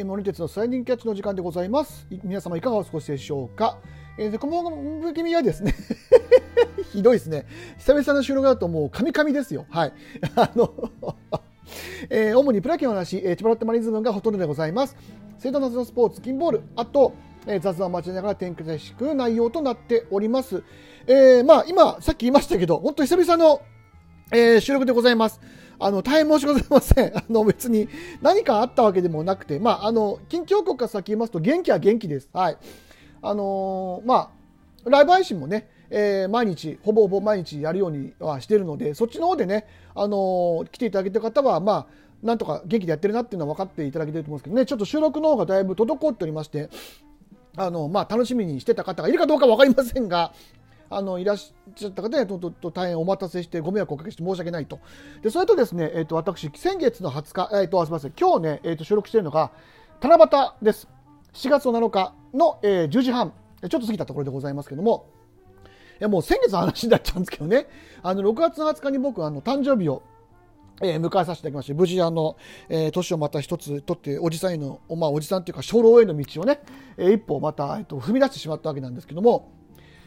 えー、モニ鉄のスライディングキャッチの時間でございます。皆様いかがお過ごしでしょうか？えー、でこの番組はですね、ひどいですね。久々の収録だともうカミカミですよ。はい。あの、えー、主にプロ野球の話、えー、千葉ロッテマリズ分がほとんどでございます。生徒夏のスポーツ、金ボール、あと、えー、雑談を交えながら展開していく内容となっております。えー、まあ今、さっき言いましたけど、本当久々の、えー、収録でございます。あの、大変申し訳ございません。あの、別に何かあったわけでもなくて、まあ、あの、近況国から先言いますと、元気は元気です。はい。あのーまあ、ライブ配信もね、えー毎日、ほぼほぼ毎日やるようにはしてるので、そっちの方でね、あのー来ていただけてる方は、まあ、なんとか元気でやってるなっていうのは分かっていただけてると思うんですけどね、ちょっと収録の方がだいぶ滞っておりまして、あの、まあ、楽しみにしてた方がいるかどうか分かりませんが、あの、いらっしゃった方にととと大変お待たせしてご迷惑をおかけして申し訳ないと。で、それとですね、えっ、と、私、先月の20日、えっ、と、すみません、今日ね、えっ、と、収録しているのが、七夕です。7月の7日の、えー10時半、ちょっと過ぎたところでございますけども、いやもう先月の話になっちゃうんですけどね、あの6月の20日に僕、あの誕生日を、えー迎えさせていただきまして、無事、あの、えー年をまた一つ取って、おじさんへの、まあ、おじさんというか、初老への道をね、えー一歩また、えっと踏み出してしまったわけなんですけども、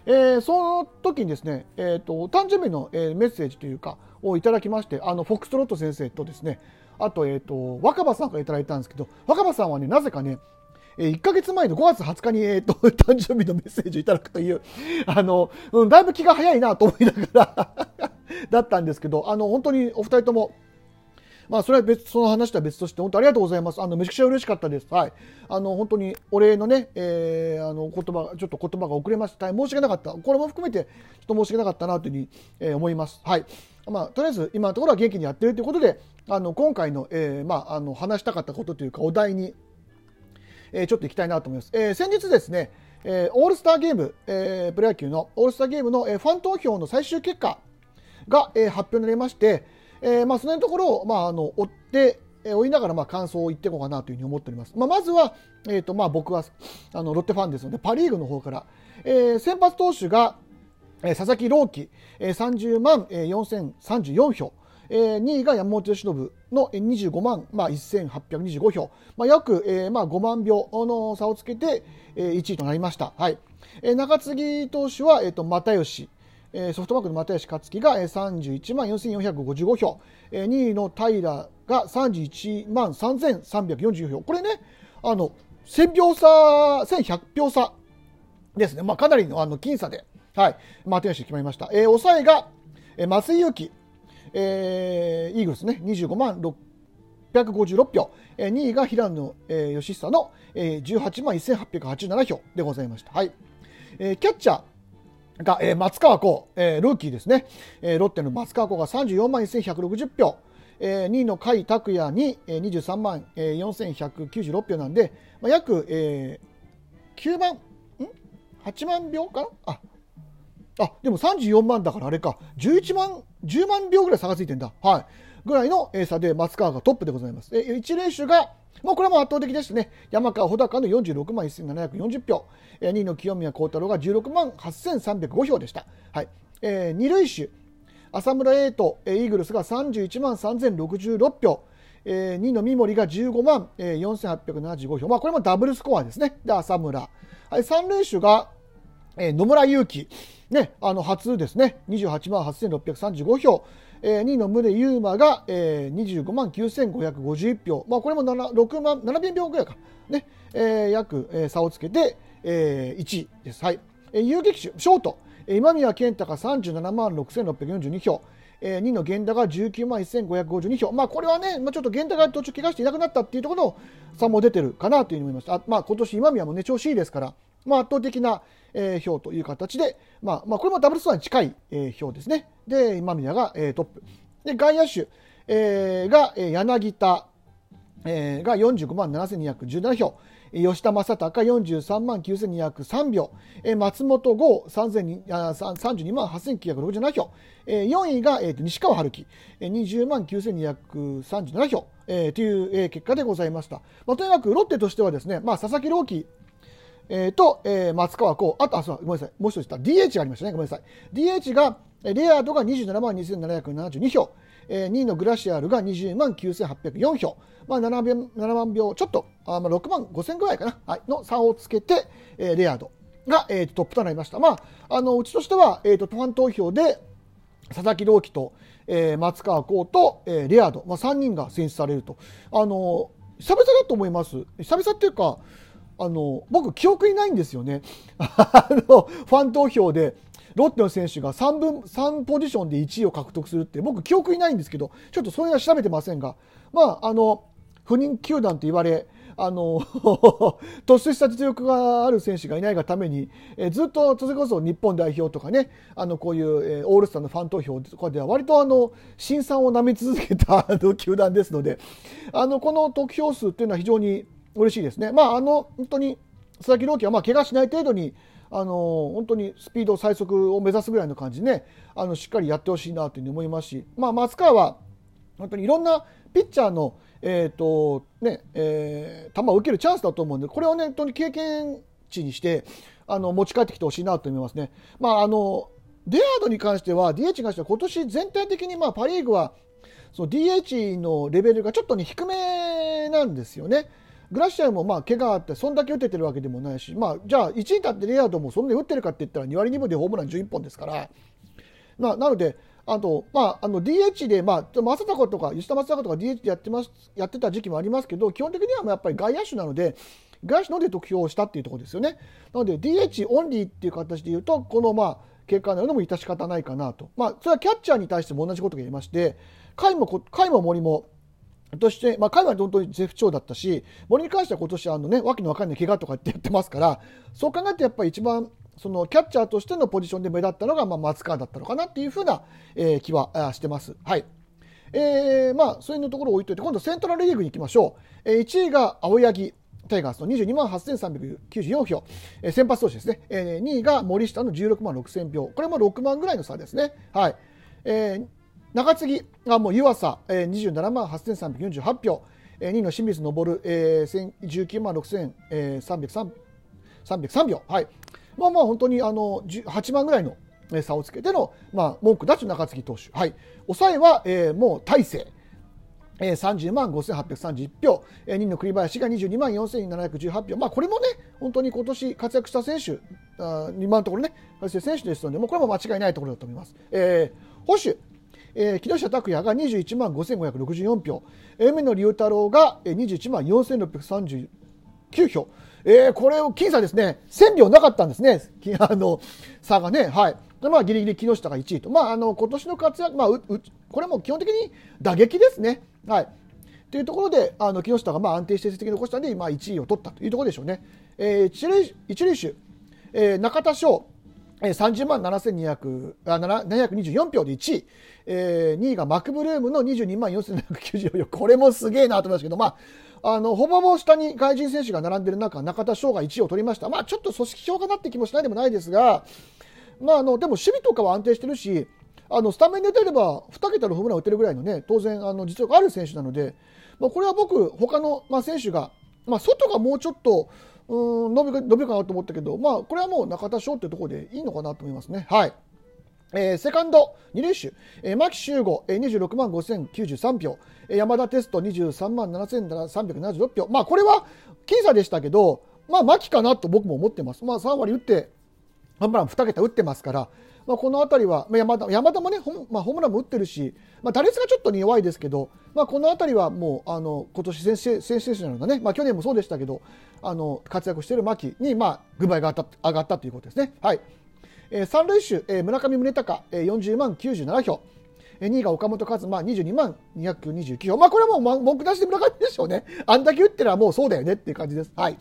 えーその時にですね、えー、と誕生日の、えーメッセージというかをいただきましてあのフォックストロット先生とですねあと,、えー、と若葉さんからいただいたんですけど若葉さんはねなぜかねえー1ヶ月前の5月20日に、えー、と誕生日のメッセージをいただくというあの、うん、だいぶ気が早いなと思いながら だったんですけどあの本当にお二人ともまあ、それは別、その話とは別として、本当ありがとうございます。あの、めちゃくちゃ嬉しかったです。はい。あの、本当にお礼のね、えー、あの、言葉、ちょっと言葉が遅れました。大変申し訳なかった。これも含めて、ちょっと申し訳なかったなというふうに、えー思います。はい。まあ、とりあえず、今のところは元気にやってるということで、あの、今回の、えー、まあ、あの、話したかったことというか、お題に、えーちょっと行きたいなと思います。えー先日ですね、えーオールスターゲーム、えープロ野球のオールスターゲームの、えーファン投票の最終結果が、えー発表になりまして、えーまあ、その辺のところを、まあ、あの追って、えー追いながら、まあ、感想を言っていこうかなというふうに思っております。まあ、まずは、えーとまあ、僕はあのロッテファンですので、パ・リーグの方から、えー先発投手が、えー佐々木朗希、えー30万、えー4034票、えー2位が山本由伸のえー25万、まあ、1825票、まあ、約、えーまあ、5万票の差をつけて、えー1位となりました。はいえー中継ぎ投手は、えー、と又吉、ソフトバンクの又吉克樹がえー31万4455票、えー2位の平が31万3344票、これね、あの1000票差、1100票差ですね、まあ、かなりのあの僅差で、はい、又吉決まりました。えー抑えが、えー松井裕樹、えーイーグルスね、25万656票、えー2位が平野、えー義久の、えー18万1887票でございました。はい。えーキャッチャー。が、えー松川幸、えールーキーですね、えーロッテの松川幸が34万1160票、えー2位の甲斐拓也に、えー23万、えー4196票なんで、まあ、約、えー9万、ん ?8 万票かな？ああでも34万だからあれか。11万10万票ぐらい差がついてんだ。はい。ぐらいの差で松川がトップでございます。えー一塁手がもうこれも圧倒的ですね山川穂高の46万1740票。えー2位の清宮幸太郎が16万8305票でした。はい、えー二塁手浅村栄斗、イーグルスが31万3066票、えー2位の三森が15万、えー4875票、まあ、これもダブルスコアですね、で浅村、はい、三塁手が、えー野村勇輝、ね、あの初ですね、28万8635票、えー2位の宗優馬が、えー25万9551票、まあ、これも7 6万7票ぐらいか、ね。えー約、えー差をつけて、えー1位です。はい。えー遊撃手、ショート、えー今宮健太が37万6642票、えー2の源田が19万1552票、まあ、これはね、まあ、ちょっと源田が途中怪我していなくなったっていうところの差も出てるかなというふうに思いました。あまあ、今年今宮もね、調子いいですから、まあ、圧倒的な、えー票という形で、まあまあ、これもダブルスコアに近い、えー票ですね。で、今宮が、えートップ。で、外野手、えーが、えー柳田、えーが45万7217票、吉田正尚43万9203票、えー松本剛32万8967票、えー4位が、えー西川春樹、えー20万9237票、えーという、えー結果でございました。まあ、とにかくロッテとしてはですね、まあ、佐々木朗希、えーと、えー松川幸、あと、あ、そう、ごめんなさい、もう一つ言った、DH がありましたね、ごめんなさい。DH が、えレアードが27万2772票、えー2位のグラシアルが20万9804票、まあ7、7万票ちょっとあまあ、6万5千ぐらいかな、はい、の差をつけて、えー、レアードが、えーと、トップとなりました。まあ、あのうちとしては、えーと、ファン投票で佐々木朗希と、えー、松川幸と、えー、レアード、まあ、3人が選出されると。あの久々だと思います。久々っていうか、あの僕、記憶にないんですよね。あのファン投票でロッテの選手が3分、3ポジションで1位を獲得するって、僕記憶にないんですけど、ちょっとそれは調べてませんが、まあ、あの、不任球団と言われ、あの 突出した実力がある選手がいないがために、えずっとそれこそ日本代表とかねあのこういう、えオールスターのファン投票とかでは割とあの辛酸をなめ続けた球団ですのであのこの得票数っていうのは非常に嬉しいですね。まああの本当に佐々木朗希はまあ怪我しない程度にあの本当にスピード最速を目指すぐらいの感じでねあのしっかりやってほしいなというふうに思いますし、まあ、松川は本当にいろんなピッチャーの、えーとねえー、球を受けるチャンスだと思うんでこれをね本当に経験値にしてあの持ち帰ってきてほしいなと思いますね。まああのデアードに関しては DH に関しては今年全体的にまあパ・リーグはその DH のレベルがちょっとね低めなんですよね。グラシアもまあ怪我あってそんだけ打ててるわけでもないし、まあ、じゃあ1位だってレイアードもそんなに打ってるかって言ったら2割2分でホームラン11本ですから、まあ、なのであと、まあ、あの DH で、まあ、正尚とか吉田正尚とか DH でやってますやってた時期もありますけど基本的にはやっぱり外野手なので外野手ので得票をしたっていうところですよね。なので DH オンリーっていう形で言うとこのまあ結果になるのも致し方ないかなと、まあ、それはキャッチャーに対しても同じことが言えまして甲斐も甲斐も森もとして、まあ、海外は本当に絶不調だったし、森に関しては今年あの、ね、わけのわかんない怪我とかってやってますから、そう考えてやっぱり一番そのキャッチャーとしてのポジションで目立ったのが、まあ、松川だったのかなっていうふうな、えー、気はしてます。はいえー、まあ、そういうところを置いといて、今度セントラルリーグに行きましょう。えー、1位が青柳タイガースの22万8394票、えー、先発投手ですね。えー、2位が森下の16万6000票。これも6万ぐらいの差ですね。はい。えー中継ぎがもう湯浅、えー、27万8348票、えー、2位の清水昇、えー、19万6303票、はい、まあまあ本当にあの8万ぐらいの差をつけての、まあ、文句出す中継ぎ投手、はい、抑えは、えー、もう大勢。えー、30万5831票、えー、2位の栗林が22万4718票、まあ、これもね、本当に今年活躍した選手、あ今のところね、選手ですので、もうこれも間違いないところだと思います。えー、保守、えー、木下拓也が21万5564票、梅野龍太郎が21万4639票、えー、これを僅差ですね、1000票なかったんですね、あの差がね、はいで。まあ、ギリギリ木下が1位と、まあ、あの今年の活躍、まあ、うこれも基本的に打撃ですね。はい。というところで、あの木下がまあ安定して成績を残したので、まあ、1位を取ったというところでしょうね。えー、一塁一塁手、えー、中田翔、30万724票で1位、えー、2位がマクブルームの22万4794票、これもすげえなと思いますけど、まあ、あのほぼほぼ下に外人選手が並んでる中、中田翔が1位を取りました、まあ、ちょっと組織票かなって気もしないでもないですが、まあ、あのでも守備とかは安定してるし、あのスタメンで出れば2桁のホームランを打てるぐらいのね、当然あの実力ある選手なので、まあ、これは僕、他のま、あ、選手が、まあ、外がもうちょっと、うん伸び伸びるかなと思ったけど、まあ、これはもう中田翔ってところでいいのかなと思いますね。はい。えー、セカンド、二塁手、えー、牧秀悟、えー、26万5093票、えー、山田テスト23万7376票。まあ、これは僅差でしたけど、まあ、牧かなと僕も思ってます。まあ、3割打って、ハンバラン2桁打ってますから、まあ、この辺りは、まあ、山田山田もね、まあ、ホームランも打ってるし、まあ、打率がちょっと弱いですけど、まあ、この辺りはもう、あの今年先生選手なのかね、まあ、去年もそうでしたけど、あの活躍している牧に、まあ、軍配が上がった上がったということですね。はいえー、三塁手、えー、村上宗隆、えー、40万97票。2位が岡本和真22万229票。まあ、これはもう文句出しで村上でしょうね。あんだけ打ってるらもうそうだよねっていう感じです。はい。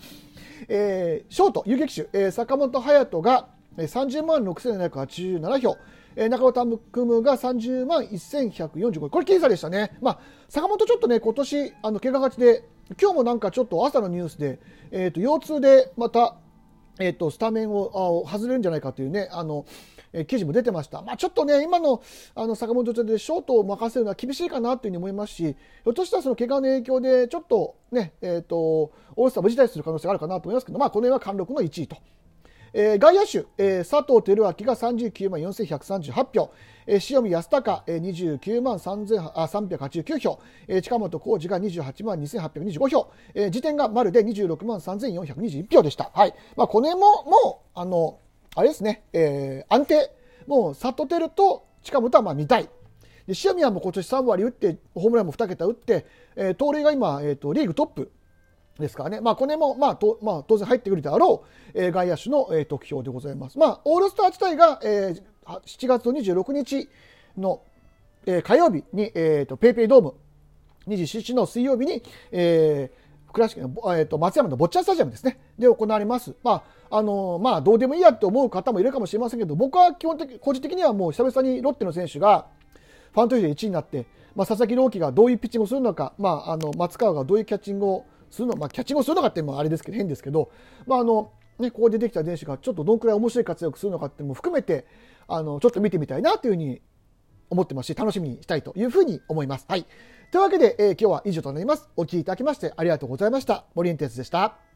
えー、ショート、遊撃手、えー、坂本勇人が30万6787票。えー、中尾拓夢が30万1145これ僅差でしたね、まあ、坂本ちょっとね今年あの怪我がちで今日もなんかちょっと朝のニュースで、えーと、腰痛でまた、えーと、スタメンを外れるんじゃないかというねあの、記事も出てました、まあ、ちょっとね今のあの坂本ちゃんでショートを任せるのは厳しいかなというふうに思いますしひょっとしたらその怪我の影響でちょっとね、えーと、オールスターも辞退する可能性があるかなと思いますけど、まあ、この辺は貫禄の1位と。えー、外野手、えー、佐藤輝明が39万4138票、えー、塩見康隆、えー、29万389票、えー、近本浩二が28万2825票、えー、時点が丸で26万3421票でした。はい。まあ、この辺も、もう、あの、あれですね、えー、安定。もう、佐藤輝と近本はまあ見たい。で塩見はもう今年3割打って、ホームランも2桁打って、えー、盗塁が今、えーと、リーグトップですからね、まあ、これも、まあとまあ、当然入ってくるであろう、えー、外野手の、えー、得票でございます。まあ、オールスター自体が、えー、7月26日の、えー、火曜日に、えーと、ペイペイドーム、27日の水曜日に、えー、倉敷の、えーと、松山のボッチャスタジアムですね、で行われます。まあ、あの、まあ、どうでもいいやって思う方もいるかもしれませんけど、僕は基本的、個人的にはもう久々にロッテの選手が、ファン投票で1位になって、まあ、佐々木朗希がどういうピッチングをするのか、まあ、あの松川がどういうキャッチングをするのまあ、キャッチングをするのかっていうのもあれですけど変ですけど、まああのね、ここでできた電子がちょっとどんくらい面白い活躍するのかっていうのも含めてあのちょっと見てみたいなというふうに思ってますし楽しみにしたいというふうに思います。はい、というわけで、えー、今日は以上となります。お聴きいただきましてありがとうございました。森エンテスでした。